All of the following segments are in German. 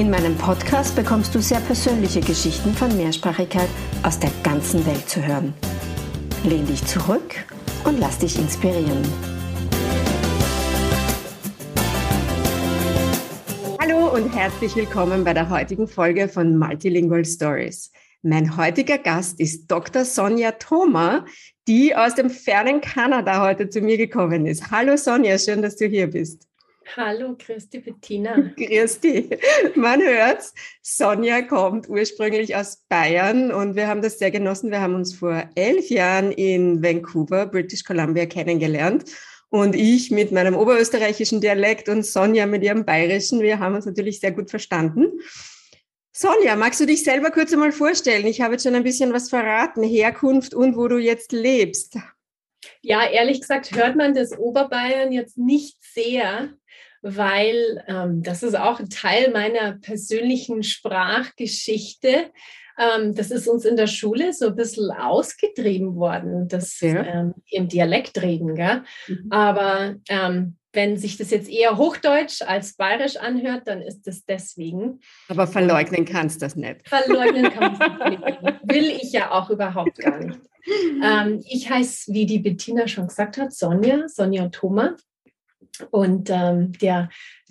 In meinem Podcast bekommst du sehr persönliche Geschichten von Mehrsprachigkeit aus der ganzen Welt zu hören. Lehn dich zurück und lass dich inspirieren. Hallo und herzlich willkommen bei der heutigen Folge von Multilingual Stories. Mein heutiger Gast ist Dr. Sonja Thoma, die aus dem fernen Kanada heute zu mir gekommen ist. Hallo Sonja, schön, dass du hier bist. Hallo, Christi Bettina. Christi. Man hört's. Sonja kommt ursprünglich aus Bayern und wir haben das sehr genossen. Wir haben uns vor elf Jahren in Vancouver, British Columbia, kennengelernt. Und ich mit meinem oberösterreichischen Dialekt und Sonja mit ihrem bayerischen. Wir haben uns natürlich sehr gut verstanden. Sonja, magst du dich selber kurz einmal vorstellen? Ich habe jetzt schon ein bisschen was verraten, Herkunft und wo du jetzt lebst. Ja, ehrlich gesagt hört man das Oberbayern jetzt nicht sehr weil ähm, das ist auch ein Teil meiner persönlichen Sprachgeschichte. Ähm, das ist uns in der Schule so ein bisschen ausgetrieben worden, das ja. ähm, im Dialekt reden. Gell? Mhm. Aber ähm, wenn sich das jetzt eher Hochdeutsch als Bayerisch anhört, dann ist das deswegen. Aber verleugnen kannst du das nicht. Verleugnen kann ich nicht. Will ich ja auch überhaupt gar nicht. Ähm, ich heiße, wie die Bettina schon gesagt hat, Sonja, Sonja Thoma. Und ähm, der,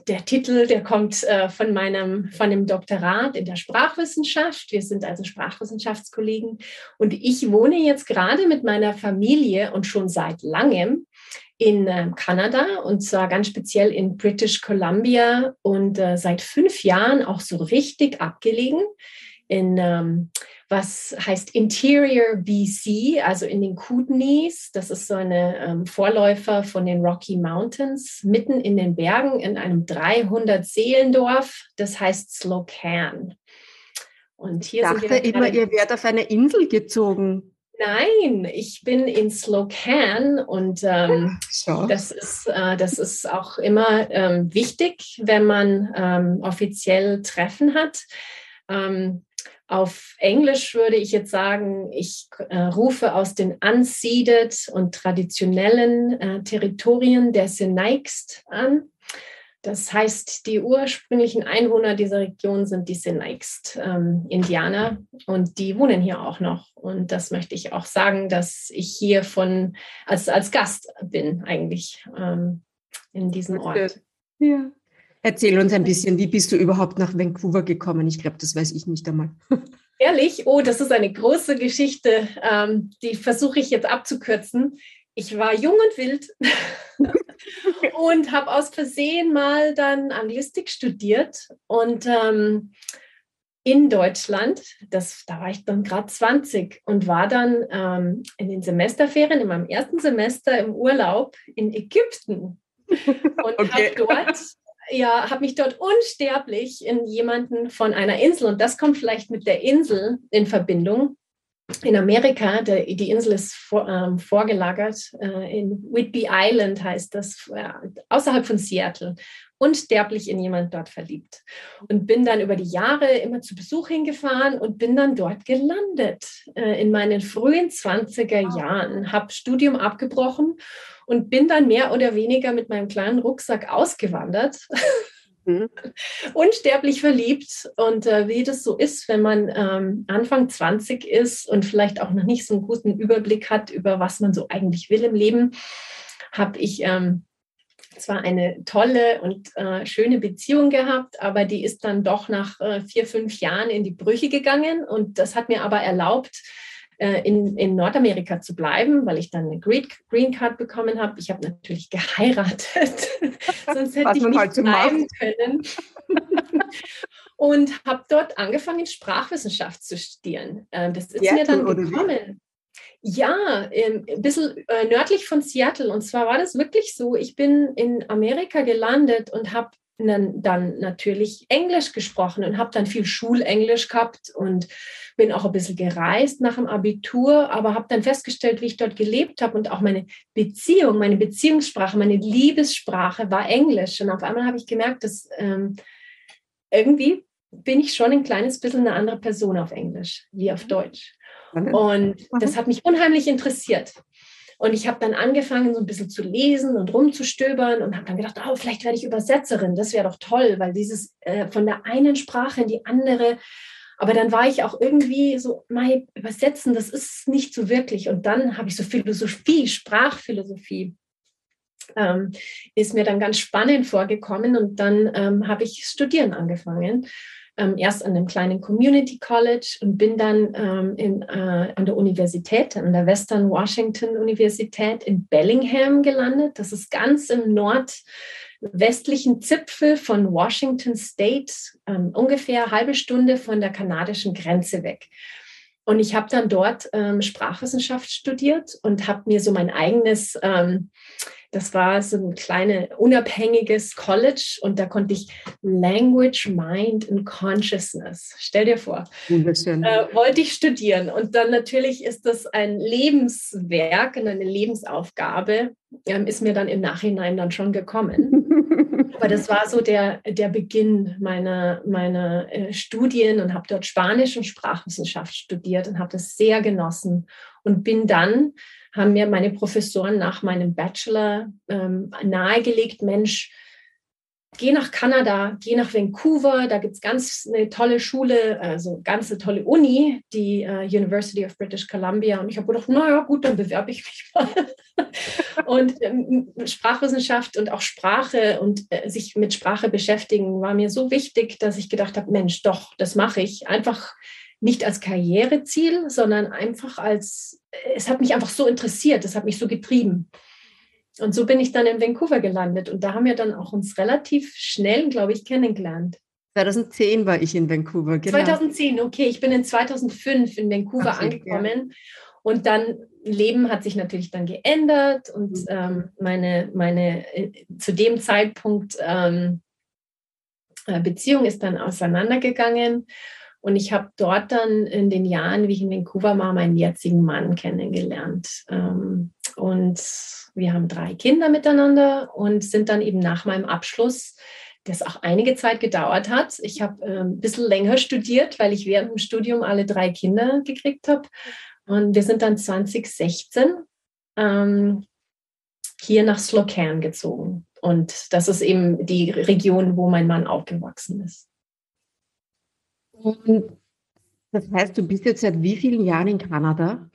der Titel, der kommt äh, von meinem von dem Doktorat in der Sprachwissenschaft. Wir sind also Sprachwissenschaftskollegen. Und ich wohne jetzt gerade mit meiner Familie und schon seit langem in äh, Kanada und zwar ganz speziell in British Columbia und äh, seit fünf Jahren auch so richtig abgelegen in ähm, was heißt Interior BC, also in den Kootenays. Das ist so eine ähm, Vorläufer von den Rocky Mountains, mitten in den Bergen in einem 300-Seelendorf. Das heißt Slocan. Und hier ich dachte immer, ihr werdet auf eine Insel gezogen. Nein, ich bin in Slocan und ähm, so. das, ist, äh, das ist auch immer ähm, wichtig, wenn man ähm, offiziell Treffen hat. Auf Englisch würde ich jetzt sagen, ich äh, rufe aus den unceded und traditionellen äh, Territorien der Sinaixt an. Das heißt, die ursprünglichen Einwohner dieser Region sind die Sinaixt-Indianer ähm, und die wohnen hier auch noch. Und das möchte ich auch sagen, dass ich hier von als, als Gast bin eigentlich ähm, in diesem Ort. Ja. Erzähl uns ein bisschen, wie bist du überhaupt nach Vancouver gekommen? Ich glaube, das weiß ich nicht einmal. Ehrlich? Oh, das ist eine große Geschichte. Ähm, die versuche ich jetzt abzukürzen. Ich war jung und wild und habe aus Versehen mal dann Anglistik studiert und ähm, in Deutschland, das, da war ich dann gerade 20 und war dann ähm, in den Semesterferien, in meinem ersten Semester im Urlaub in Ägypten und okay. habe dort ja, habe mich dort unsterblich in jemanden von einer Insel, und das kommt vielleicht mit der Insel in Verbindung. In Amerika, der, die Insel ist vor, ähm, vorgelagert, äh, in Whidbey Island heißt das, äh, außerhalb von Seattle unsterblich in jemand dort verliebt. Und bin dann über die Jahre immer zu Besuch hingefahren und bin dann dort gelandet äh, in meinen frühen 20er Jahren, habe Studium abgebrochen und bin dann mehr oder weniger mit meinem kleinen Rucksack ausgewandert. Mhm. Unsterblich verliebt und äh, wie das so ist, wenn man ähm, Anfang 20 ist und vielleicht auch noch nicht so einen guten Überblick hat über was man so eigentlich will im Leben, habe ich ähm, zwar eine tolle und äh, schöne Beziehung gehabt, aber die ist dann doch nach äh, vier, fünf Jahren in die Brüche gegangen. Und das hat mir aber erlaubt, äh, in, in Nordamerika zu bleiben, weil ich dann eine Green, Green Card bekommen habe. Ich habe natürlich geheiratet, sonst hätte ich nicht bleiben können. und habe dort angefangen, Sprachwissenschaft zu studieren. Ähm, das ist mir dann gekommen. Ja, ähm, ein bisschen äh, nördlich von Seattle. Und zwar war das wirklich so, ich bin in Amerika gelandet und habe dann, natürlich Englisch gesprochen und habe dann viel Schulenglisch gehabt und bin auch ein bisschen gereist nach dem Abitur, aber habe dann festgestellt, wie ich dort gelebt habe und auch meine Beziehung, meine Beziehungssprache, meine Liebessprache war Englisch. Und auf einmal habe ich gemerkt, dass ähm, irgendwie bin ich schon ein kleines bisschen eine andere Person auf Englisch wie auf mhm. Deutsch. Und das hat mich unheimlich interessiert. Und ich habe dann angefangen, so ein bisschen zu lesen und rumzustöbern und habe dann gedacht, oh, vielleicht werde ich Übersetzerin. Das wäre doch toll, weil dieses äh, von der einen Sprache in die andere. Aber dann war ich auch irgendwie so, mein Übersetzen, das ist nicht so wirklich. Und dann habe ich so Philosophie, Sprachphilosophie ähm, ist mir dann ganz spannend vorgekommen und dann ähm, habe ich studieren angefangen ähm, erst an einem kleinen Community College und bin dann ähm, in, äh, an der Universität, an der Western Washington Universität in Bellingham gelandet. Das ist ganz im nordwestlichen Zipfel von Washington State, ähm, ungefähr eine halbe Stunde von der kanadischen Grenze weg. Und ich habe dann dort ähm, Sprachwissenschaft studiert und habe mir so mein eigenes ähm, das war so ein kleines unabhängiges College und da konnte ich Language, Mind and Consciousness, stell dir vor, äh, wollte ich studieren. Und dann natürlich ist das ein Lebenswerk und eine Lebensaufgabe, ähm, ist mir dann im Nachhinein dann schon gekommen. Aber das war so der, der Beginn meiner, meiner äh, Studien und habe dort Spanisch und Sprachwissenschaft studiert und habe das sehr genossen und bin dann haben mir meine Professoren nach meinem Bachelor ähm, nahegelegt, Mensch, geh nach Kanada, geh nach Vancouver, da gibt es ganz eine tolle Schule, also ganz eine tolle Uni, die uh, University of British Columbia. Und ich habe gedacht, naja, gut, dann bewerbe ich mich mal. und ähm, Sprachwissenschaft und auch Sprache und äh, sich mit Sprache beschäftigen war mir so wichtig, dass ich gedacht habe, Mensch, doch, das mache ich. Einfach nicht als Karriereziel, sondern einfach als, es hat mich einfach so interessiert, es hat mich so getrieben. Und so bin ich dann in Vancouver gelandet und da haben wir dann auch uns relativ schnell, glaube ich, kennengelernt. 2010 war ich in Vancouver, genau. 2010, okay. Ich bin in 2005 in Vancouver okay, angekommen. Ja. Und dann, Leben hat sich natürlich dann geändert und mhm. ähm, meine, meine äh, zu dem Zeitpunkt ähm, äh, Beziehung ist dann auseinandergegangen. Und ich habe dort dann in den Jahren, wie ich in Vancouver war, meinen jetzigen Mann kennengelernt. Ähm, und wir haben drei Kinder miteinander und sind dann eben nach meinem Abschluss, das auch einige Zeit gedauert hat. Ich habe äh, ein bisschen länger studiert, weil ich während dem Studium alle drei Kinder gekriegt habe. Und wir sind dann 2016 ähm, hier nach Slocan gezogen. Und das ist eben die Region, wo mein Mann aufgewachsen ist. Und das heißt, du bist jetzt seit wie vielen Jahren in Kanada?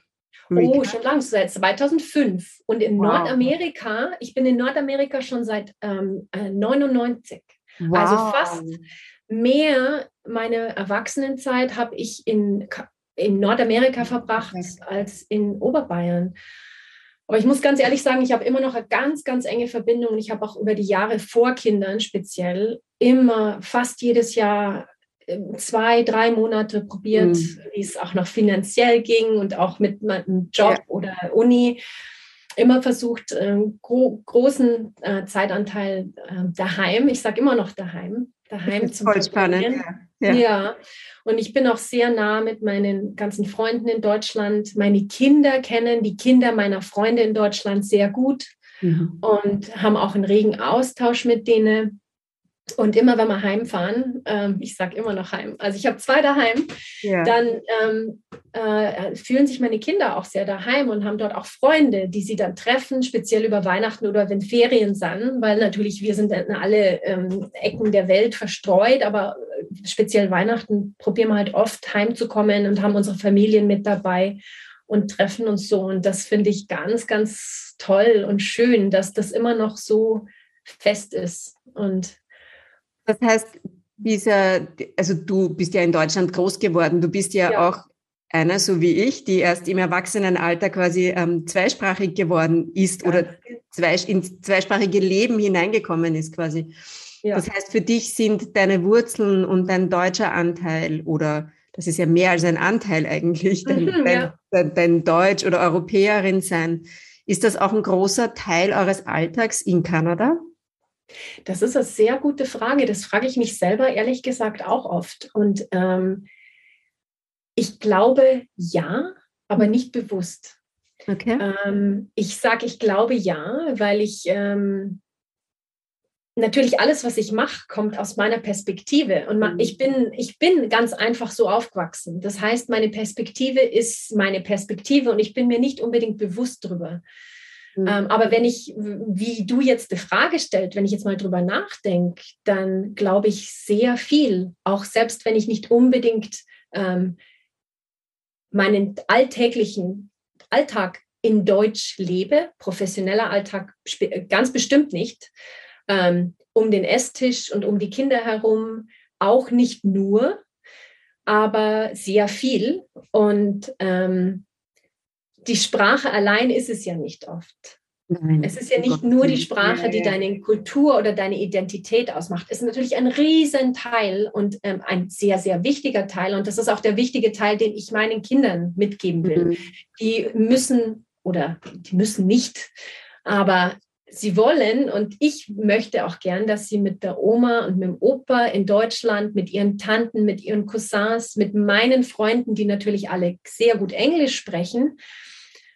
Oh, schon lang, seit 2005. Und in wow. Nordamerika, ich bin in Nordamerika schon seit ähm, 99. Äh, wow. Also fast mehr meine Erwachsenenzeit habe ich in, in Nordamerika verbracht als in Oberbayern. Aber ich muss ganz ehrlich sagen, ich habe immer noch eine ganz, ganz enge Verbindung. Ich habe auch über die Jahre vor Kindern speziell immer fast jedes Jahr zwei, drei Monate probiert, mhm. wie es auch noch finanziell ging und auch mit meinem Job ja. oder Uni. Immer versucht, äh, gro großen äh, Zeitanteil äh, daheim, ich sage immer noch daheim, daheim zu voll spannend. Ja. Ja. ja, und ich bin auch sehr nah mit meinen ganzen Freunden in Deutschland. Meine Kinder kennen die Kinder meiner Freunde in Deutschland sehr gut mhm. und haben auch einen regen Austausch mit denen. Und immer wenn wir heimfahren, ähm, ich sage immer noch heim, also ich habe zwei daheim, ja. dann ähm, äh, fühlen sich meine Kinder auch sehr daheim und haben dort auch Freunde, die sie dann treffen, speziell über Weihnachten oder wenn Ferien sind, weil natürlich wir sind in alle ähm, Ecken der Welt verstreut, aber äh, speziell Weihnachten probieren wir halt oft heimzukommen und haben unsere Familien mit dabei und treffen uns so. Und das finde ich ganz, ganz toll und schön, dass das immer noch so fest ist. Und das heißt, dieser, also du bist ja in Deutschland groß geworden, du bist ja, ja. auch einer, so wie ich, die erst im Erwachsenenalter quasi ähm, zweisprachig geworden ist ja. oder zwei, ins zweisprachige Leben hineingekommen ist quasi. Ja. Das heißt, für dich sind deine Wurzeln und dein deutscher Anteil oder das ist ja mehr als ein Anteil eigentlich, dein, mhm, dein, dein, dein Deutsch oder Europäerin sein. Ist das auch ein großer Teil eures Alltags in Kanada? Das ist eine sehr gute Frage. Das frage ich mich selber ehrlich gesagt auch oft. Und ähm, ich glaube ja, aber nicht bewusst. Okay. Ähm, ich sage, ich glaube ja, weil ich ähm, natürlich alles, was ich mache, kommt aus meiner Perspektive. Und ich, bin, ich bin ganz einfach so aufgewachsen. Das heißt, meine Perspektive ist meine Perspektive und ich bin mir nicht unbedingt bewusst drüber. Mhm. Ähm, aber wenn ich, wie du jetzt die Frage stellt, wenn ich jetzt mal drüber nachdenke, dann glaube ich sehr viel, auch selbst wenn ich nicht unbedingt ähm, meinen alltäglichen Alltag in Deutsch lebe, professioneller Alltag ganz bestimmt nicht, ähm, um den Esstisch und um die Kinder herum auch nicht nur, aber sehr viel. Und ähm, die Sprache allein ist es ja nicht oft. Nein, es ist ja nicht nur die Sprache, die deine Kultur oder deine Identität ausmacht. Es ist natürlich ein Riesenteil und ähm, ein sehr, sehr wichtiger Teil. Und das ist auch der wichtige Teil, den ich meinen Kindern mitgeben will. Mhm. Die müssen oder die müssen nicht, aber sie wollen und ich möchte auch gern, dass sie mit der Oma und mit dem Opa in Deutschland, mit ihren Tanten, mit ihren Cousins, mit meinen Freunden, die natürlich alle sehr gut Englisch sprechen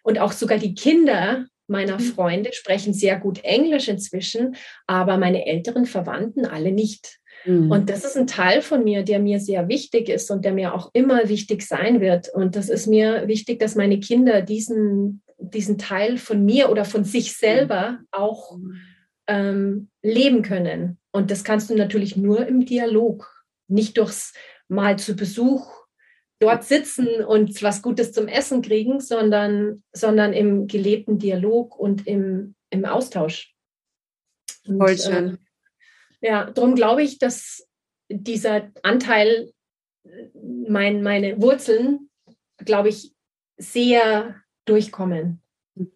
und auch sogar die Kinder meiner mhm. Freunde sprechen sehr gut Englisch inzwischen, aber meine älteren Verwandten alle nicht. Mhm. Und das ist ein Teil von mir, der mir sehr wichtig ist und der mir auch immer wichtig sein wird. Und das ist mir wichtig, dass meine Kinder diesen diesen Teil von mir oder von sich selber auch ähm, leben können. Und das kannst du natürlich nur im Dialog, nicht durchs Mal zu Besuch dort sitzen und was Gutes zum Essen kriegen, sondern, sondern im gelebten Dialog und im, im Austausch. Und, Voll äh, schön. Äh, ja, darum glaube ich, dass dieser Anteil, mein, meine Wurzeln, glaube ich, sehr durchkommen. Mhm.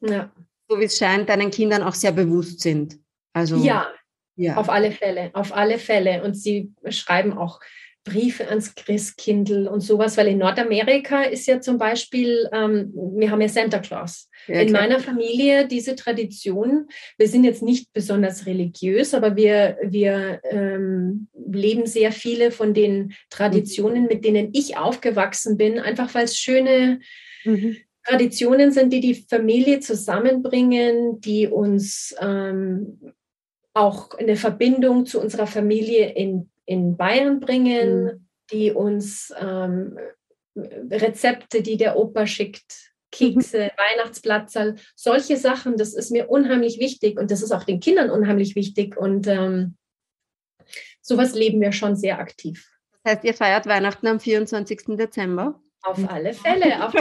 Ja. So wie es scheint, deinen Kindern auch sehr bewusst sind. Also, ja, ja, auf alle Fälle, auf alle Fälle. Und sie schreiben auch Briefe ans Christkindl und sowas, weil in Nordamerika ist ja zum Beispiel, ähm, wir haben ja Santa Claus. Ja, in meiner Familie diese Tradition, wir sind jetzt nicht besonders religiös, aber wir, wir ähm, leben sehr viele von den Traditionen, mit denen ich aufgewachsen bin, einfach weil es schöne Mhm. Traditionen sind, die die Familie zusammenbringen, die uns ähm, auch eine Verbindung zu unserer Familie in, in Bayern bringen, mhm. die uns ähm, Rezepte, die der Opa schickt, Kekse, mhm. Weihnachtsplatzerl, solche Sachen, das ist mir unheimlich wichtig und das ist auch den Kindern unheimlich wichtig und ähm, sowas leben wir schon sehr aktiv. Das heißt, ihr feiert Weihnachten am 24. Dezember? Auf alle Fälle. Auf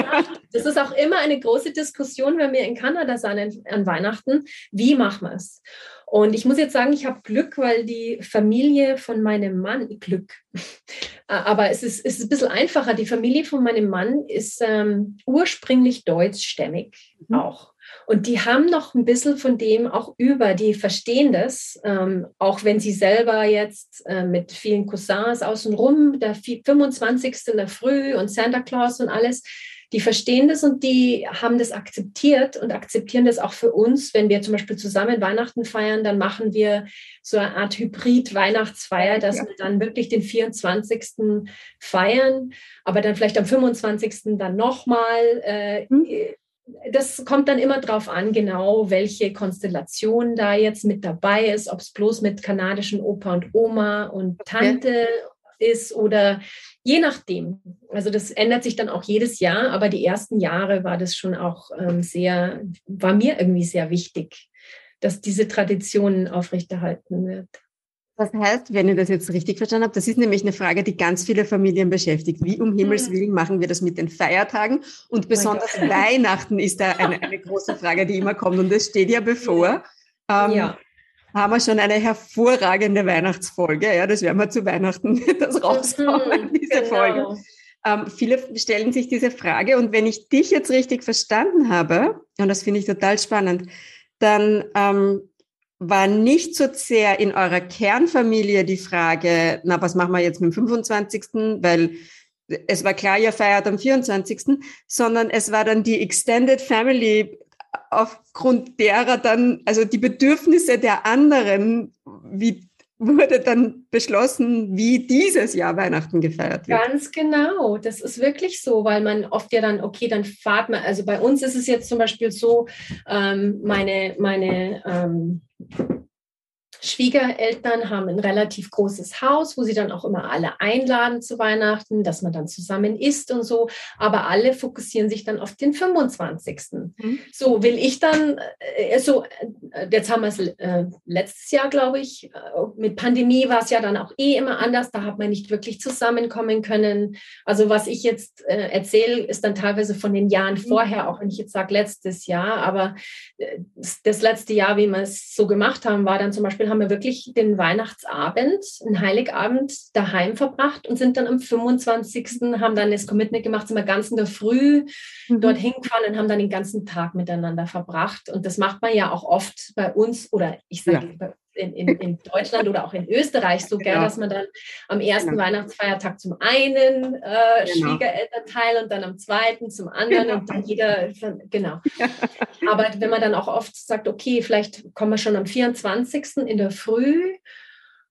das ist auch immer eine große Diskussion, wenn wir in Kanada sind an Weihnachten. Wie machen wir es? Und ich muss jetzt sagen, ich habe Glück, weil die Familie von meinem Mann, Glück, aber es ist, es ist ein bisschen einfacher. Die Familie von meinem Mann ist ähm, ursprünglich deutschstämmig mhm. auch. Und die haben noch ein bisschen von dem auch über, die verstehen das, ähm, auch wenn sie selber jetzt äh, mit vielen Cousins außenrum, der 25. in der Früh und Santa Claus und alles, die verstehen das und die haben das akzeptiert und akzeptieren das auch für uns. Wenn wir zum Beispiel zusammen Weihnachten feiern, dann machen wir so eine Art Hybrid-Weihnachtsfeier, dass ja. wir dann wirklich den 24. feiern, aber dann vielleicht am 25. dann nochmal. Äh, hm das kommt dann immer darauf an, genau welche Konstellation da jetzt mit dabei ist, ob es bloß mit kanadischen Opa und Oma und Tante okay. ist oder je nachdem. Also das ändert sich dann auch jedes Jahr, aber die ersten Jahre war das schon auch ähm, sehr, war mir irgendwie sehr wichtig, dass diese Tradition aufrechterhalten wird. Das heißt, wenn ich das jetzt richtig verstanden habe, das ist nämlich eine Frage, die ganz viele Familien beschäftigt. Wie um Himmels hm. Willen machen wir das mit den Feiertagen? Und besonders oh Weihnachten ist da eine, eine, große Frage, die immer kommt. Und das steht ja bevor. Ähm, ja. Haben wir schon eine hervorragende Weihnachtsfolge. Ja, das werden wir zu Weihnachten das rauskommen, mhm, diese genau. Folge. Ähm, viele stellen sich diese Frage. Und wenn ich dich jetzt richtig verstanden habe, und das finde ich total spannend, dann ähm, war nicht so sehr in eurer Kernfamilie die Frage, na, was machen wir jetzt mit dem 25., weil es war klar, ihr feiert am 24., sondern es war dann die Extended Family, aufgrund derer dann, also die Bedürfnisse der anderen, wie wurde dann beschlossen, wie dieses Jahr Weihnachten gefeiert wird. Ganz genau, das ist wirklich so, weil man oft ja dann, okay, dann fahrt man, also bei uns ist es jetzt zum Beispiel so, ähm, meine, meine ähm, Schwiegereltern haben ein relativ großes Haus, wo sie dann auch immer alle einladen zu Weihnachten, dass man dann zusammen isst und so. Aber alle fokussieren sich dann auf den 25. Mhm. So will ich dann, äh, so, äh, jetzt haben wir es äh, letztes Jahr, glaube ich, äh, mit Pandemie war es ja dann auch eh immer anders. Da hat man nicht wirklich zusammenkommen können. Also was ich jetzt äh, erzähle, ist dann teilweise von den Jahren mhm. vorher, auch wenn ich jetzt sage letztes Jahr. Aber das letzte Jahr, wie wir es so gemacht haben, war dann zum Beispiel haben wir wirklich den Weihnachtsabend, einen Heiligabend daheim verbracht und sind dann am 25. haben dann das Commitment gemacht, sind wir ganz in der Früh mhm. dorthin gefahren und haben dann den ganzen Tag miteinander verbracht. Und das macht man ja auch oft bei uns oder ich sage ja. In, in, in, Deutschland oder auch in Österreich so genau. gern, dass man dann am ersten genau. Weihnachtsfeiertag zum einen äh, genau. Schwiegerelternteil und dann am zweiten zum anderen genau. und dann jeder, genau. Aber wenn man dann auch oft sagt, okay, vielleicht kommen wir schon am 24. in der Früh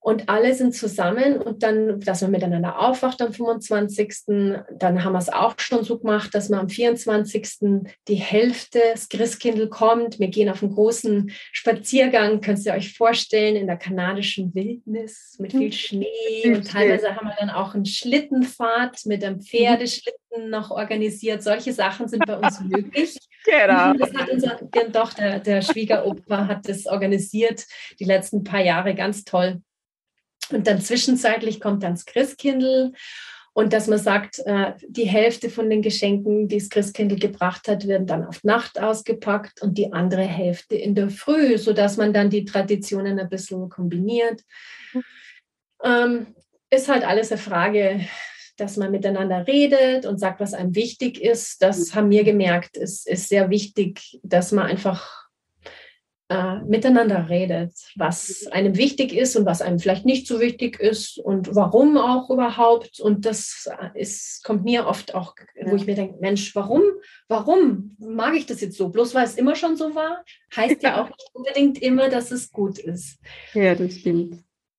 und alle sind zusammen und dann, dass man miteinander aufwacht am 25. Dann haben wir es auch schon so gemacht, dass man am 24. die Hälfte des Christkindl kommt. Wir gehen auf einen großen Spaziergang, könnt ihr euch vorstellen, in der kanadischen Wildnis mit viel. Schnee. Und teilweise haben wir dann auch eine Schlittenfahrt mit einem Pferdeschlitten noch organisiert. Solche Sachen sind bei uns möglich. Genau. Das hat unser, doch, der, der Schwiegeropa hat das organisiert, die letzten paar Jahre ganz toll. Und dann zwischenzeitlich kommt dann das Christkindl und dass man sagt, äh, die Hälfte von den Geschenken, die das Christkindl gebracht hat, werden dann auf Nacht ausgepackt und die andere Hälfte in der Früh, sodass man dann die Traditionen ein bisschen kombiniert. Ähm, ist halt alles eine Frage, dass man miteinander redet und sagt, was einem wichtig ist. Das haben wir gemerkt. Es ist sehr wichtig, dass man einfach äh, miteinander redet, was einem wichtig ist und was einem vielleicht nicht so wichtig ist und warum auch überhaupt. Und das ist, kommt mir oft auch, wo ich mir denke, Mensch, warum, warum mag ich das jetzt so? Bloß weil es immer schon so war, heißt ja, ja auch nicht unbedingt immer, dass es gut ist. Ja, das stimmt.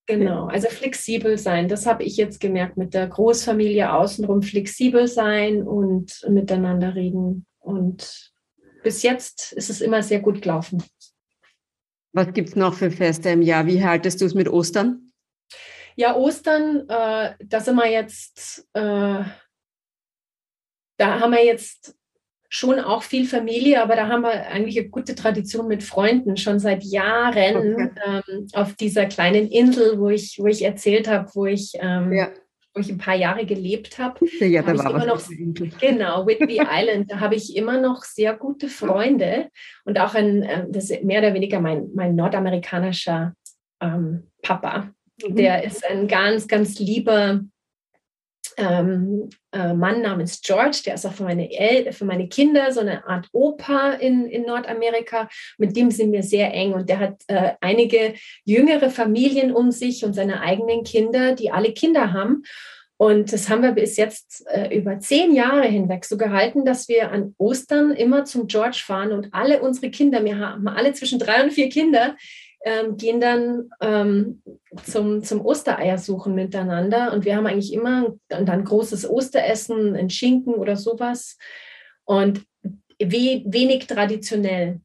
Genau, also flexibel sein. Das habe ich jetzt gemerkt mit der Großfamilie außenrum. Flexibel sein und miteinander reden. Und bis jetzt ist es immer sehr gut gelaufen. Was gibt es noch für Feste im Jahr? Wie haltest du es mit Ostern? Ja, Ostern, äh, da sind wir jetzt, äh, da haben wir jetzt schon auch viel Familie, aber da haben wir eigentlich eine gute Tradition mit Freunden schon seit Jahren okay. ähm, auf dieser kleinen Insel, wo ich, wo ich erzählt habe, wo ich ähm, ja wo ich ein paar Jahre gelebt habe. Ja, da war was. Noch, genau, Whitby Island, da habe ich immer noch sehr gute Freunde und auch ein, äh, das ist mehr oder weniger mein, mein nordamerikanischer ähm, Papa. Mhm. Der ist ein ganz, ganz lieber ähm, äh, Mann namens George, der ist auch für meine, El für meine Kinder so eine Art Opa in, in Nordamerika. Mit dem sind wir sehr eng und der hat äh, einige jüngere Familien um sich und seine eigenen Kinder, die alle Kinder haben. Und das haben wir bis jetzt äh, über zehn Jahre hinweg so gehalten, dass wir an Ostern immer zum George fahren und alle unsere Kinder, wir haben alle zwischen drei und vier Kinder, ähm, gehen dann ähm, zum, zum Ostereier suchen miteinander. Und wir haben eigentlich immer dann, dann großes Osteressen, ein Schinken oder sowas. Und we, wenig traditionell,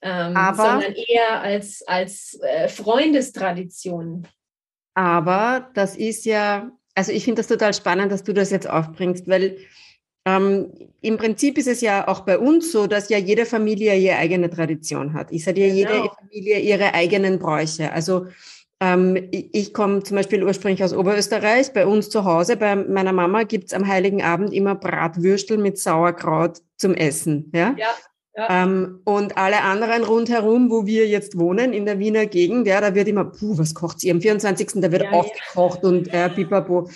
ähm, sondern eher als, als äh, Freundestradition. Aber das ist ja, also ich finde das total spannend, dass du das jetzt aufbringst, weil ähm, Im Prinzip ist es ja auch bei uns so, dass ja jede Familie ihre eigene Tradition hat. Ich sage ja, genau. jede Familie ihre eigenen Bräuche. Also ähm, ich, ich komme zum Beispiel ursprünglich aus Oberösterreich. Bei uns zu Hause, bei meiner Mama, gibt's am Heiligen Abend immer Bratwürstel mit Sauerkraut zum Essen. Ja. ja. Ja. Ähm, und alle anderen rundherum, wo wir jetzt wohnen, in der Wiener Gegend, ja, da wird immer, puh, was kocht sie? Am 24. Da wird ja, aufgekocht ja. und äh, pipapo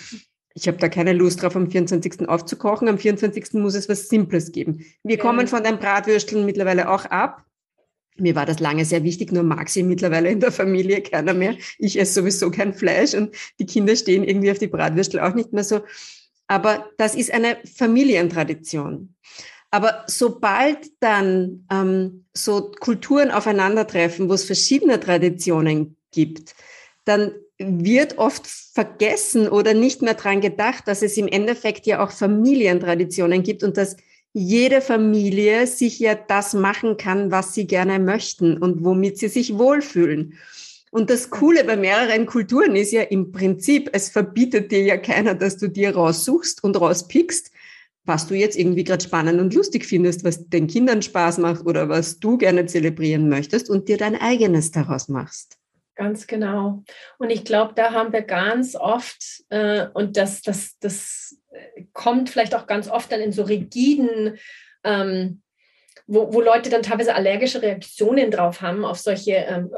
ich habe da keine Lust drauf, am 24. aufzukochen. Am 24. muss es was Simples geben. Wir ja. kommen von den Bratwürsteln mittlerweile auch ab. Mir war das lange sehr wichtig, nur mag sie mittlerweile in der Familie keiner mehr. Ich esse sowieso kein Fleisch und die Kinder stehen irgendwie auf die Bratwürstel auch nicht mehr so. Aber das ist eine Familientradition. Aber sobald dann ähm, so Kulturen aufeinandertreffen, wo es verschiedene Traditionen gibt, dann wird oft vergessen oder nicht mehr dran gedacht, dass es im Endeffekt ja auch Familientraditionen gibt und dass jede Familie sich ja das machen kann, was sie gerne möchten und womit sie sich wohlfühlen. Und das Coole bei mehreren Kulturen ist ja im Prinzip, es verbietet dir ja keiner, dass du dir raussuchst und rauspickst, was du jetzt irgendwie gerade spannend und lustig findest, was den Kindern Spaß macht oder was du gerne zelebrieren möchtest und dir dein eigenes daraus machst. Ganz genau. Und ich glaube, da haben wir ganz oft, äh, und das, das, das kommt vielleicht auch ganz oft dann in so rigiden, ähm, wo, wo Leute dann teilweise allergische Reaktionen drauf haben auf solche ähm,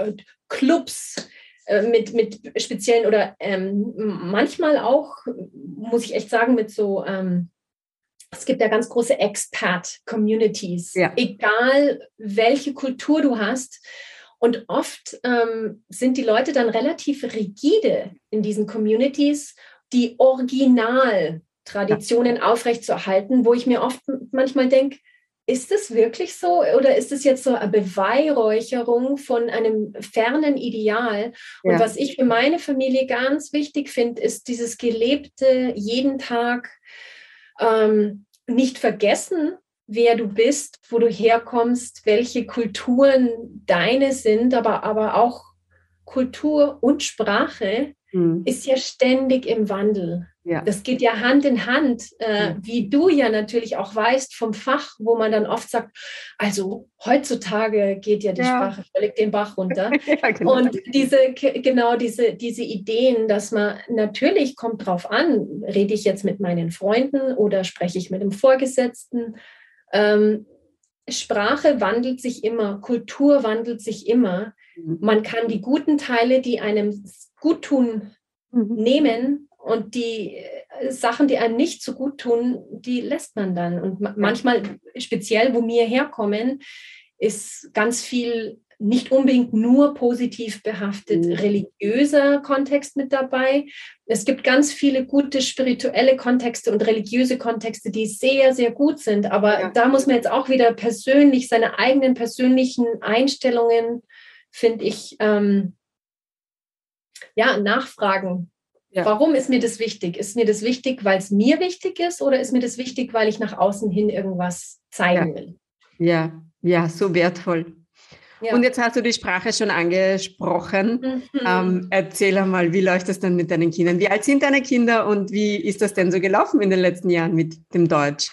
Clubs äh, mit, mit speziellen oder ähm, manchmal auch, muss ich echt sagen, mit so, ähm, es gibt ja ganz große Expat-Communities, ja. egal welche Kultur du hast. Und oft ähm, sind die Leute dann relativ rigide in diesen Communities, die Originaltraditionen aufrechtzuerhalten, wo ich mir oft manchmal denke, ist es wirklich so oder ist es jetzt so eine Beweihräucherung von einem fernen Ideal? Und ja. was ich für meine Familie ganz wichtig finde, ist dieses gelebte, jeden Tag ähm, nicht vergessen, wer du bist, wo du herkommst, welche Kulturen deine sind, aber, aber auch Kultur und Sprache mhm. ist ja ständig im Wandel. Ja. Das geht ja Hand in Hand, äh, ja. wie du ja natürlich auch weißt vom Fach, wo man dann oft sagt, also heutzutage geht ja die ja. Sprache völlig den Bach runter. genau. Und diese, genau diese, diese Ideen, dass man natürlich kommt drauf an, rede ich jetzt mit meinen Freunden oder spreche ich mit dem Vorgesetzten, ähm, Sprache wandelt sich immer, Kultur wandelt sich immer. Mhm. Man kann die guten Teile, die einem gut tun, mhm. nehmen und die äh, Sachen, die einem nicht so gut tun, die lässt man dann. Und manchmal, speziell, wo wir herkommen, ist ganz viel nicht unbedingt nur positiv behaftet mhm. religiöser Kontext mit dabei. Es gibt ganz viele gute spirituelle Kontexte und religiöse Kontexte, die sehr, sehr gut sind. Aber ja. da muss man jetzt auch wieder persönlich seine eigenen persönlichen Einstellungen, finde ich, ähm, ja, nachfragen. Ja. Warum ist mir das wichtig? Ist mir das wichtig, weil es mir wichtig ist oder ist mir das wichtig, weil ich nach außen hin irgendwas zeigen ja. will? Ja, ja, so wertvoll. Ja. Und jetzt hast du die Sprache schon angesprochen. Mhm. Ähm, erzähl einmal, wie läuft das denn mit deinen Kindern? Wie alt sind deine Kinder und wie ist das denn so gelaufen in den letzten Jahren mit dem Deutsch?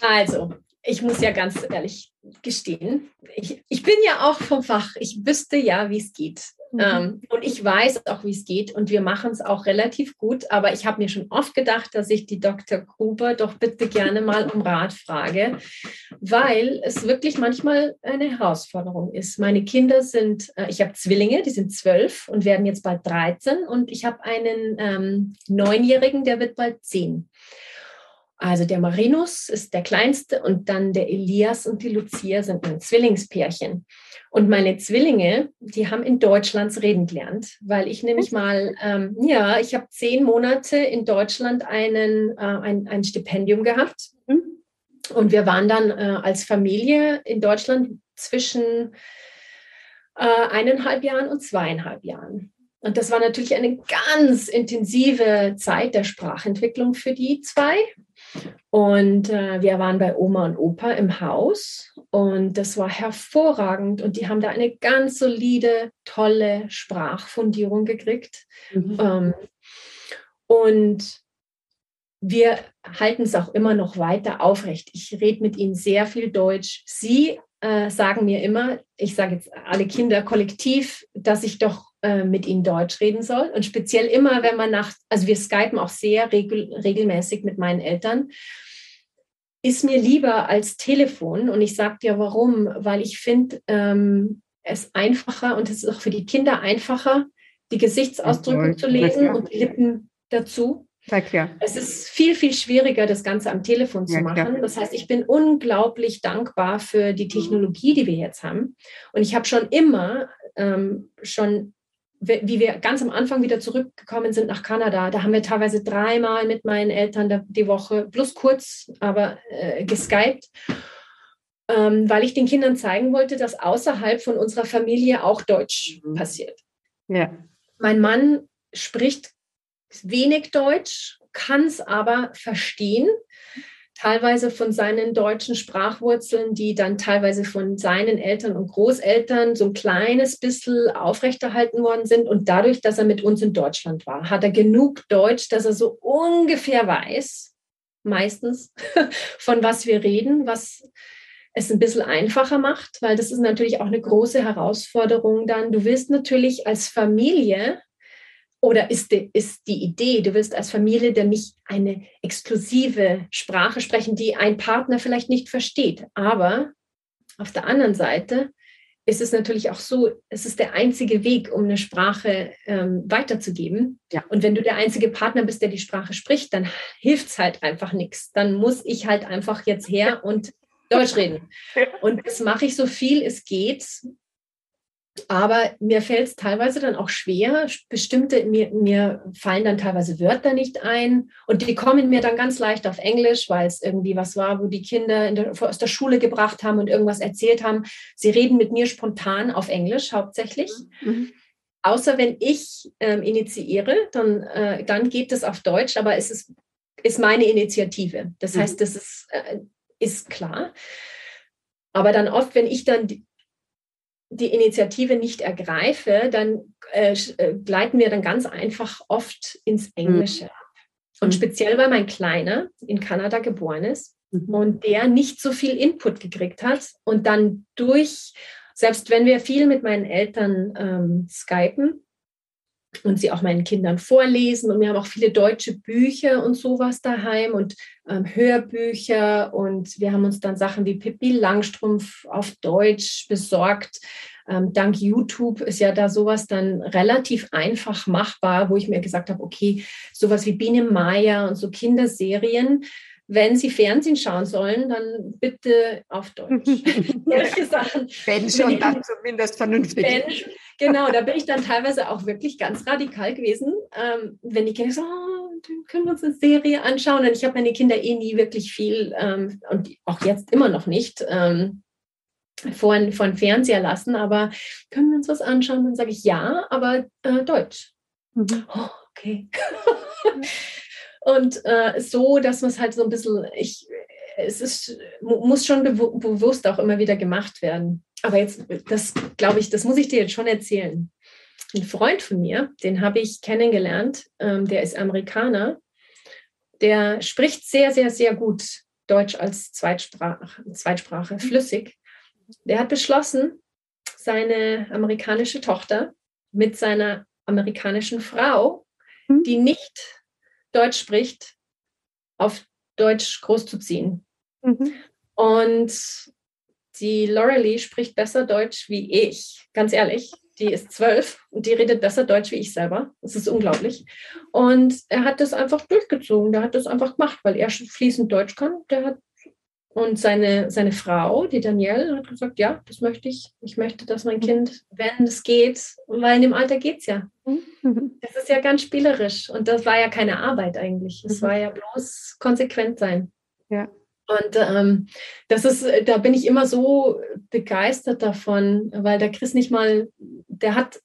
Also, ich muss ja ganz ehrlich gestehen, ich, ich bin ja auch vom Fach. Ich wüsste ja, wie es geht. Mhm. Ähm, und ich weiß auch, wie es geht und wir machen es auch relativ gut. Aber ich habe mir schon oft gedacht, dass ich die Dr. Gruber doch bitte gerne mal um Rat frage, weil es wirklich manchmal eine Herausforderung ist. Meine Kinder sind, äh, ich habe Zwillinge, die sind zwölf und werden jetzt bald 13 und ich habe einen ähm, Neunjährigen, der wird bald zehn. Also der Marinus ist der kleinste und dann der Elias und die Lucia sind ein Zwillingspärchen. Und meine Zwillinge, die haben in Deutschlands reden gelernt, weil ich nämlich mal, ähm, ja, ich habe zehn Monate in Deutschland einen, äh, ein, ein Stipendium gehabt. Mhm. Und wir waren dann äh, als Familie in Deutschland zwischen äh, eineinhalb Jahren und zweieinhalb Jahren. Und das war natürlich eine ganz intensive Zeit der Sprachentwicklung für die zwei. Und äh, wir waren bei Oma und Opa im Haus und das war hervorragend. Und die haben da eine ganz solide, tolle Sprachfundierung gekriegt. Mhm. Ähm, und wir halten es auch immer noch weiter aufrecht. Ich rede mit ihnen sehr viel Deutsch. Sie äh, sagen mir immer, ich sage jetzt alle Kinder kollektiv, dass ich doch äh, mit ihnen Deutsch reden soll. Und speziell immer, wenn man nach, also wir skypen auch sehr regel, regelmäßig mit meinen Eltern, ist mir lieber als Telefon. Und ich sage dir warum, weil ich finde ähm, es einfacher und es ist auch für die Kinder einfacher, die Gesichtsausdrücke zu lesen und die Lippen dazu. Ja, es ist viel, viel schwieriger, das Ganze am Telefon zu ja, machen. Das heißt, ich bin unglaublich dankbar für die Technologie, die wir jetzt haben. Und ich habe schon immer ähm, schon wie wir ganz am Anfang wieder zurückgekommen sind nach Kanada, da haben wir teilweise dreimal mit meinen Eltern die Woche, plus kurz, aber äh, geskypt, ähm, weil ich den Kindern zeigen wollte, dass außerhalb von unserer Familie auch Deutsch mhm. passiert. Ja. Mein Mann spricht wenig Deutsch, kann es aber verstehen teilweise von seinen deutschen Sprachwurzeln, die dann teilweise von seinen Eltern und Großeltern so ein kleines bisschen aufrechterhalten worden sind. Und dadurch, dass er mit uns in Deutschland war, hat er genug Deutsch, dass er so ungefähr weiß, meistens, von was wir reden, was es ein bisschen einfacher macht, weil das ist natürlich auch eine große Herausforderung dann. Du willst natürlich als Familie oder ist die, ist die Idee, du willst als Familie dann nicht eine exklusive Sprache sprechen, die ein Partner vielleicht nicht versteht. Aber auf der anderen Seite ist es natürlich auch so, es ist der einzige Weg, um eine Sprache ähm, weiterzugeben. Ja. Und wenn du der einzige Partner bist, der die Sprache spricht, dann hilft es halt einfach nichts. Dann muss ich halt einfach jetzt her und Deutsch reden. Und das mache ich so viel es geht, aber mir fällt es teilweise dann auch schwer, bestimmte, mir, mir fallen dann teilweise Wörter nicht ein und die kommen mir dann ganz leicht auf Englisch, weil es irgendwie was war, wo die Kinder der, aus der Schule gebracht haben und irgendwas erzählt haben. Sie reden mit mir spontan auf Englisch hauptsächlich. Mhm. Außer wenn ich ähm, initiiere, dann, äh, dann geht es auf Deutsch, aber es ist, ist meine Initiative. Das mhm. heißt, das ist, äh, ist klar. Aber dann oft, wenn ich dann die Initiative nicht ergreife, dann äh, äh, gleiten wir dann ganz einfach oft ins Englische mhm. ab. Und mhm. speziell, weil mein Kleiner in Kanada geboren ist mhm. und der nicht so viel Input gekriegt hat und dann durch, selbst wenn wir viel mit meinen Eltern ähm, skypen, und sie auch meinen Kindern vorlesen. Und wir haben auch viele deutsche Bücher und sowas daheim und ähm, Hörbücher. Und wir haben uns dann Sachen wie Pippi Langstrumpf auf Deutsch besorgt. Ähm, dank YouTube ist ja da sowas dann relativ einfach machbar, wo ich mir gesagt habe, okay, sowas wie Biene Maya und so Kinderserien, wenn Sie Fernsehen schauen sollen, dann bitte auf Deutsch. Solche Sachen. Wenn schon, dann zumindest vernünftig. Wenn, genau, da bin ich dann teilweise auch wirklich ganz radikal gewesen. Ähm, wenn die Kinder sagen, oh, können wir uns eine Serie anschauen. Und ich habe meine Kinder eh nie wirklich viel ähm, und auch jetzt immer noch nicht ähm, vor, vor den Fernseher lassen. Aber können wir uns was anschauen? Dann sage ich ja, aber äh, Deutsch. Mhm. Oh, okay. Und äh, so, dass man es halt so ein bisschen, ich, es ist, muss schon bewu bewusst auch immer wieder gemacht werden. Aber jetzt, das glaube ich, das muss ich dir jetzt schon erzählen. Ein Freund von mir, den habe ich kennengelernt, ähm, der ist Amerikaner, der spricht sehr, sehr, sehr gut Deutsch als Zweitsprache, Zweitsprache flüssig. Der hat beschlossen, seine amerikanische Tochter mit seiner amerikanischen Frau, hm? die nicht Deutsch spricht, auf Deutsch großzuziehen. Mhm. Und die Loralee spricht besser Deutsch wie ich, ganz ehrlich. Die ist zwölf und die redet besser Deutsch wie ich selber. Das ist unglaublich. Und er hat das einfach durchgezogen. Der hat das einfach gemacht, weil er fließend Deutsch kann. Der hat und seine, seine Frau, die Danielle, hat gesagt, ja, das möchte ich. Ich möchte, dass mein Kind, wenn es geht, weil in dem Alter geht es ja. Mhm. Das ist ja ganz spielerisch. Und das war ja keine Arbeit eigentlich. Es mhm. war ja bloß konsequent sein. Ja. Und ähm, das ist, da bin ich immer so begeistert davon, weil der Chris nicht mal, der hat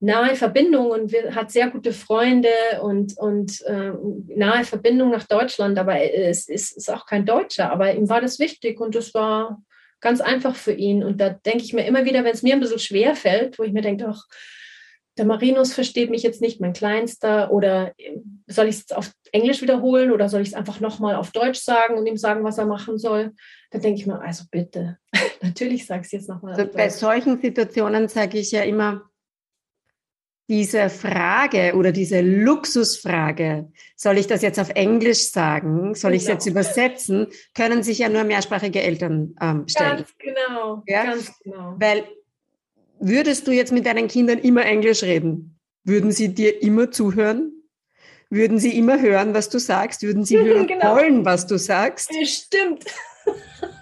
nahe Verbindung und hat sehr gute Freunde und, und äh, nahe Verbindung nach Deutschland, aber es ist, ist auch kein Deutscher, aber ihm war das wichtig und es war ganz einfach für ihn. Und da denke ich mir immer wieder, wenn es mir ein bisschen schwer fällt, wo ich mir denke, doch, der Marinus versteht mich jetzt nicht, mein Kleinster, oder soll ich es auf Englisch wiederholen oder soll ich es einfach nochmal auf Deutsch sagen und ihm sagen, was er machen soll? Da denke ich mir, also bitte, natürlich sag es jetzt nochmal. Also bei solchen Situationen sage ich ja immer, diese Frage oder diese Luxusfrage, soll ich das jetzt auf Englisch sagen, soll ich es jetzt genau. übersetzen, können sich ja nur mehrsprachige Eltern ähm, stellen. Ganz genau, ja? ganz genau. Weil würdest du jetzt mit deinen Kindern immer Englisch reden, würden sie dir immer zuhören? Würden sie immer hören, was du sagst? Würden sie hören genau. wollen, was du sagst? Stimmt.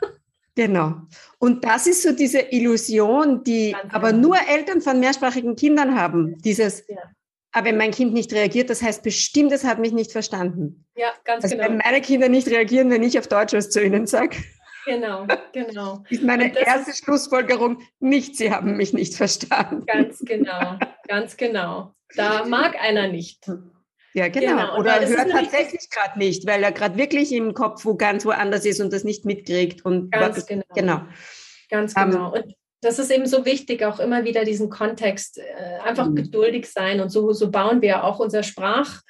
Genau. Und das ist so diese Illusion, die Ganz aber genau. nur Eltern von mehrsprachigen Kindern haben. Dieses, ja. aber wenn mein Kind nicht reagiert, das heißt bestimmt, es hat mich nicht verstanden. Ja, ganz also genau. Wenn meine Kinder nicht reagieren, wenn ich auf Deutsch was zu ihnen sage. Genau, genau. ist meine erste ist, Schlussfolgerung nicht, sie haben mich nicht verstanden. Ganz genau, ganz genau. Da mag einer nicht. Ja, genau. genau. Oder hört tatsächlich gerade nicht, weil er gerade wirklich im Kopf wo ganz woanders ist und das nicht mitkriegt. Und ganz was, genau. genau. Ganz ähm, genau. Um, und das ist eben so wichtig, auch immer wieder diesen Kontext, äh, einfach mhm. geduldig sein. Und so, so bauen wir auch unser Sprach,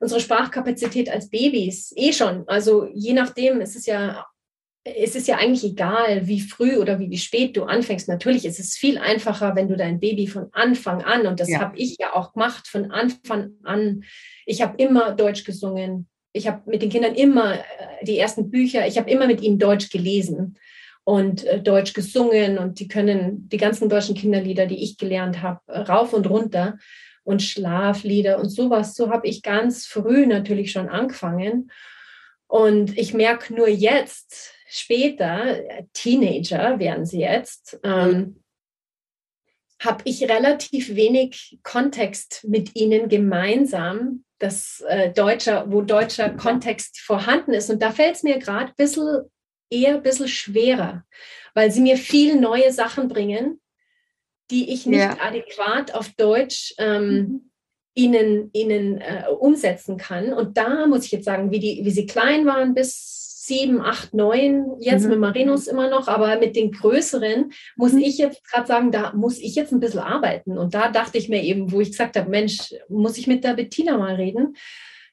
unsere Sprachkapazität als Babys eh schon. Also je nachdem, ist es ja es ist ja eigentlich egal, wie früh oder wie, wie spät du anfängst. Natürlich ist es viel einfacher, wenn du dein Baby von Anfang an, und das ja. habe ich ja auch gemacht, von Anfang an. Ich habe immer Deutsch gesungen. Ich habe mit den Kindern immer äh, die ersten Bücher, ich habe immer mit ihnen Deutsch gelesen und äh, Deutsch gesungen und die können die ganzen deutschen Kinderlieder, die ich gelernt habe, rauf und runter und Schlaflieder und sowas. So habe ich ganz früh natürlich schon angefangen. Und ich merke nur jetzt, später, Teenager werden sie jetzt, ähm, habe ich relativ wenig Kontext mit ihnen gemeinsam, das, äh, deutscher, wo deutscher Kontext vorhanden ist. Und da fällt es mir gerade bisschen, eher ein bisschen schwerer, weil sie mir viel neue Sachen bringen, die ich nicht ja. adäquat auf Deutsch ähm, mhm. ihnen, ihnen äh, umsetzen kann. Und da muss ich jetzt sagen, wie, die, wie sie klein waren bis sieben, acht, neun, jetzt mhm. mit Marinos immer noch, aber mit den größeren muss mhm. ich jetzt gerade sagen, da muss ich jetzt ein bisschen arbeiten. Und da dachte ich mir eben, wo ich gesagt habe, Mensch, muss ich mit der Bettina mal reden,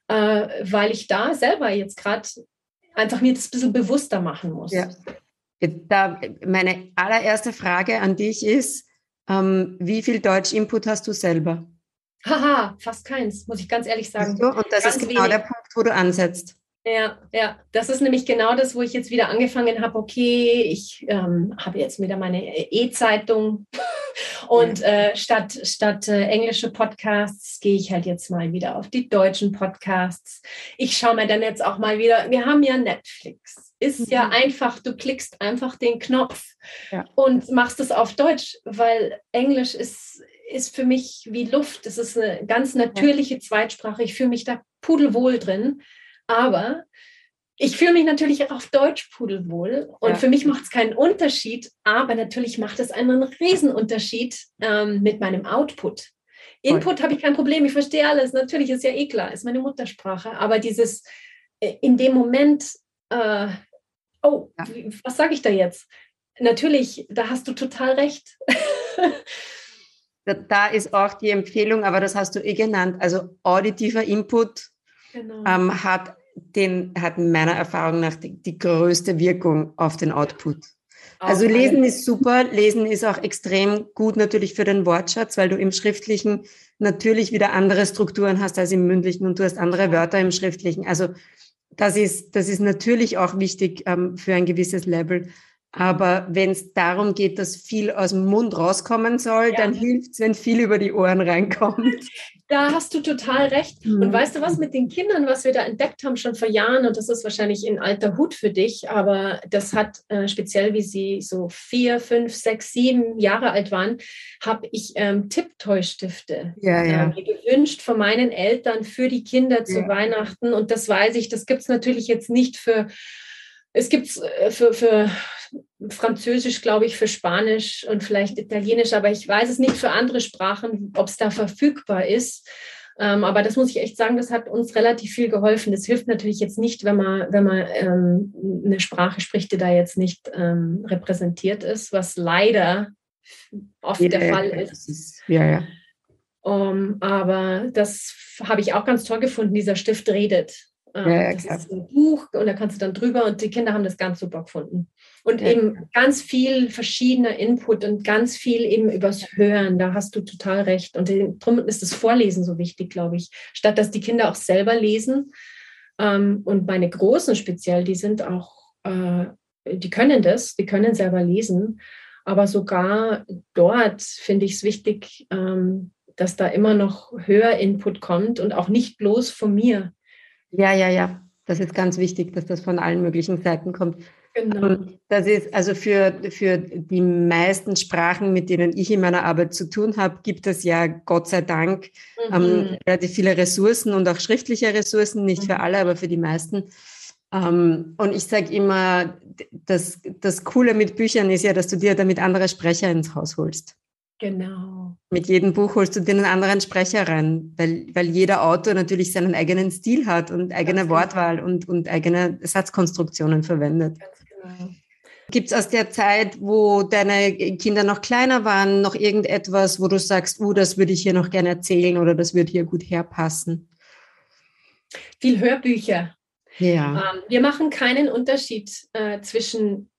äh, weil ich da selber jetzt gerade einfach mir das ein bisschen bewusster machen muss. Ja. Da meine allererste Frage an dich ist, ähm, wie viel Deutsch-Input hast du selber? Haha, fast keins, muss ich ganz ehrlich sagen. Und das ganz ist genau wenig. der Punkt, wo du ansetzt. Ja, ja, das ist nämlich genau das, wo ich jetzt wieder angefangen habe. Okay, ich ähm, habe jetzt wieder meine E-Zeitung und äh, statt, statt äh, englische Podcasts gehe ich halt jetzt mal wieder auf die deutschen Podcasts. Ich schaue mir dann jetzt auch mal wieder, wir haben ja Netflix. Ist mhm. ja einfach, du klickst einfach den Knopf ja. und machst es auf Deutsch, weil Englisch ist, ist für mich wie Luft. Es ist eine ganz natürliche Zweitsprache. Ich fühle mich da pudelwohl drin. Aber ich fühle mich natürlich auch auf Deutsch pudelwohl und ja. für mich macht es keinen Unterschied, aber natürlich macht es einen Riesenunterschied ähm, mit meinem Output. Input habe ich kein Problem, ich verstehe alles, natürlich ist ja eh klar, ist meine Muttersprache, aber dieses äh, in dem Moment, äh, oh, ja. was sage ich da jetzt? Natürlich, da hast du total recht. da ist auch die Empfehlung, aber das hast du eh genannt, also auditiver Input genau. ähm, hat, den, hat meiner Erfahrung nach die, die größte Wirkung auf den Output. Also Lesen ist super, Lesen ist auch extrem gut natürlich für den Wortschatz, weil du im Schriftlichen natürlich wieder andere Strukturen hast als im Mündlichen und du hast andere Wörter im Schriftlichen. Also das ist, das ist natürlich auch wichtig ähm, für ein gewisses Level. Aber wenn es darum geht, dass viel aus dem Mund rauskommen soll, ja. dann hilft es, wenn viel über die Ohren reinkommt. Da hast du total recht. Mhm. Und weißt du was mit den Kindern, was wir da entdeckt haben schon vor Jahren, und das ist wahrscheinlich ein alter Hut für dich, aber das hat äh, speziell, wie sie so vier, fünf, sechs, sieben Jahre alt waren, habe ich ähm, Tipptoy-Stifte ja, ja. äh, gewünscht von meinen Eltern für die Kinder zu. Weihnachten. Und das weiß ich, das gibt es natürlich jetzt nicht für es gibt äh, für, für Französisch, glaube ich, für Spanisch und vielleicht Italienisch, aber ich weiß es nicht für andere Sprachen, ob es da verfügbar ist. Ähm, aber das muss ich echt sagen, das hat uns relativ viel geholfen. Das hilft natürlich jetzt nicht, wenn man, wenn man ähm, eine Sprache spricht, die da jetzt nicht ähm, repräsentiert ist, was leider oft ja, der Fall ist. ist. Ja, ja. Um, aber das habe ich auch ganz toll gefunden. Dieser Stift redet. Ähm, ja, das klar. ist ein Buch und da kannst du dann drüber und die Kinder haben das ganz super gefunden. Und ja. eben ganz viel verschiedener Input und ganz viel eben übers Hören, da hast du total recht. Und darum ist das Vorlesen so wichtig, glaube ich. Statt dass die Kinder auch selber lesen. Ähm, und meine Großen speziell, die sind auch, äh, die können das, die können selber lesen. Aber sogar dort finde ich es wichtig, ähm, dass da immer noch Hör-Input kommt und auch nicht bloß von mir. Ja, ja, ja. Das ist ganz wichtig, dass das von allen möglichen Seiten kommt. Genau. Das ist also für, für die meisten Sprachen, mit denen ich in meiner Arbeit zu tun habe, gibt es ja Gott sei Dank mhm. ähm, relativ viele Ressourcen und auch schriftliche Ressourcen, nicht mhm. für alle, aber für die meisten. Ähm, und ich sage immer, das, das Coole mit Büchern ist ja, dass du dir damit andere Sprecher ins Haus holst. Genau. Mit jedem Buch holst du dir einen anderen Sprecher rein, weil, weil jeder Autor natürlich seinen eigenen Stil hat und eigene Ganz genau. Wortwahl genau. und, und eigene Satzkonstruktionen verwendet. Ganz genau. Gibt es aus der Zeit, wo deine Kinder noch kleiner waren, noch irgendetwas, wo du sagst, uh, das würde ich hier noch gerne erzählen oder das würde hier gut herpassen? Viel Hörbücher. Ja. Ähm, wir machen keinen Unterschied äh, zwischen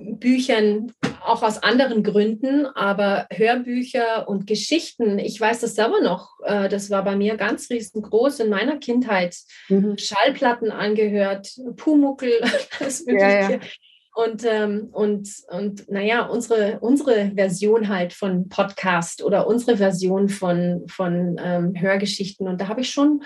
Büchern auch aus anderen Gründen, aber Hörbücher und Geschichten, ich weiß das selber noch, äh, das war bei mir ganz riesengroß in meiner Kindheit. Mhm. Schallplatten angehört, Pumuckel, alles Mögliche. Ja, ja. Und, ähm, und, und naja, unsere, unsere Version halt von Podcast oder unsere Version von, von ähm, Hörgeschichten. Und da habe ich schon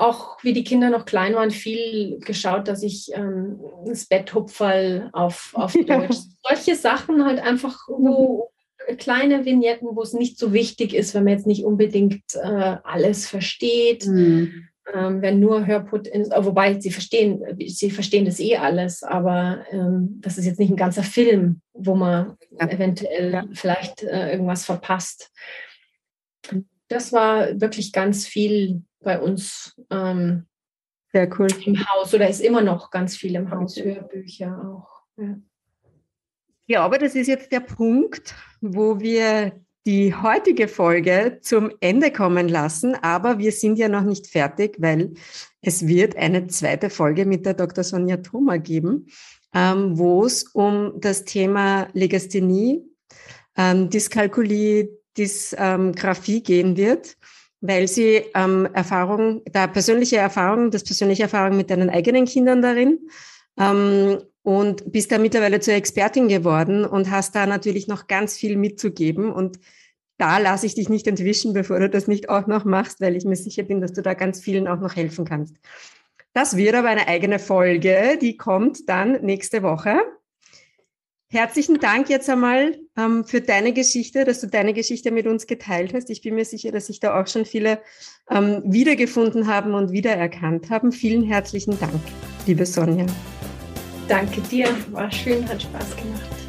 auch wie die Kinder noch klein waren, viel geschaut, dass ich ähm, ins Bett hupferl auf, auf Deutsch. Solche Sachen halt einfach, wo kleine Vignetten, wo es nicht so wichtig ist, wenn man jetzt nicht unbedingt äh, alles versteht. Mhm. Ähm, wenn nur Hörput ist, äh, wobei sie verstehen, sie verstehen das eh alles, aber ähm, das ist jetzt nicht ein ganzer Film, wo man ja. eventuell ja. vielleicht äh, irgendwas verpasst. Das war wirklich ganz viel bei uns ähm, Sehr cool. im Haus oder ist immer noch ganz viel im Haus, Hörbücher auch. Ja. ja, aber das ist jetzt der Punkt, wo wir die heutige Folge zum Ende kommen lassen, aber wir sind ja noch nicht fertig, weil es wird eine zweite Folge mit der Dr. Sonja Thoma geben, ähm, wo es um das Thema Legasthenie, ähm, Dyskalkulie, Dysgraphie gehen wird weil sie ähm, Erfahrung, da persönliche Erfahrung, das persönliche Erfahrung mit deinen eigenen Kindern darin ähm, und bist da mittlerweile zur Expertin geworden und hast da natürlich noch ganz viel mitzugeben und da lasse ich dich nicht entwischen, bevor du das nicht auch noch machst, weil ich mir sicher bin, dass du da ganz vielen auch noch helfen kannst. Das wird aber eine eigene Folge, die kommt dann nächste Woche. Herzlichen Dank jetzt einmal ähm, für deine Geschichte, dass du deine Geschichte mit uns geteilt hast. Ich bin mir sicher, dass sich da auch schon viele ähm, wiedergefunden haben und wiedererkannt haben. Vielen herzlichen Dank, liebe Sonja. Danke dir, war schön, hat Spaß gemacht.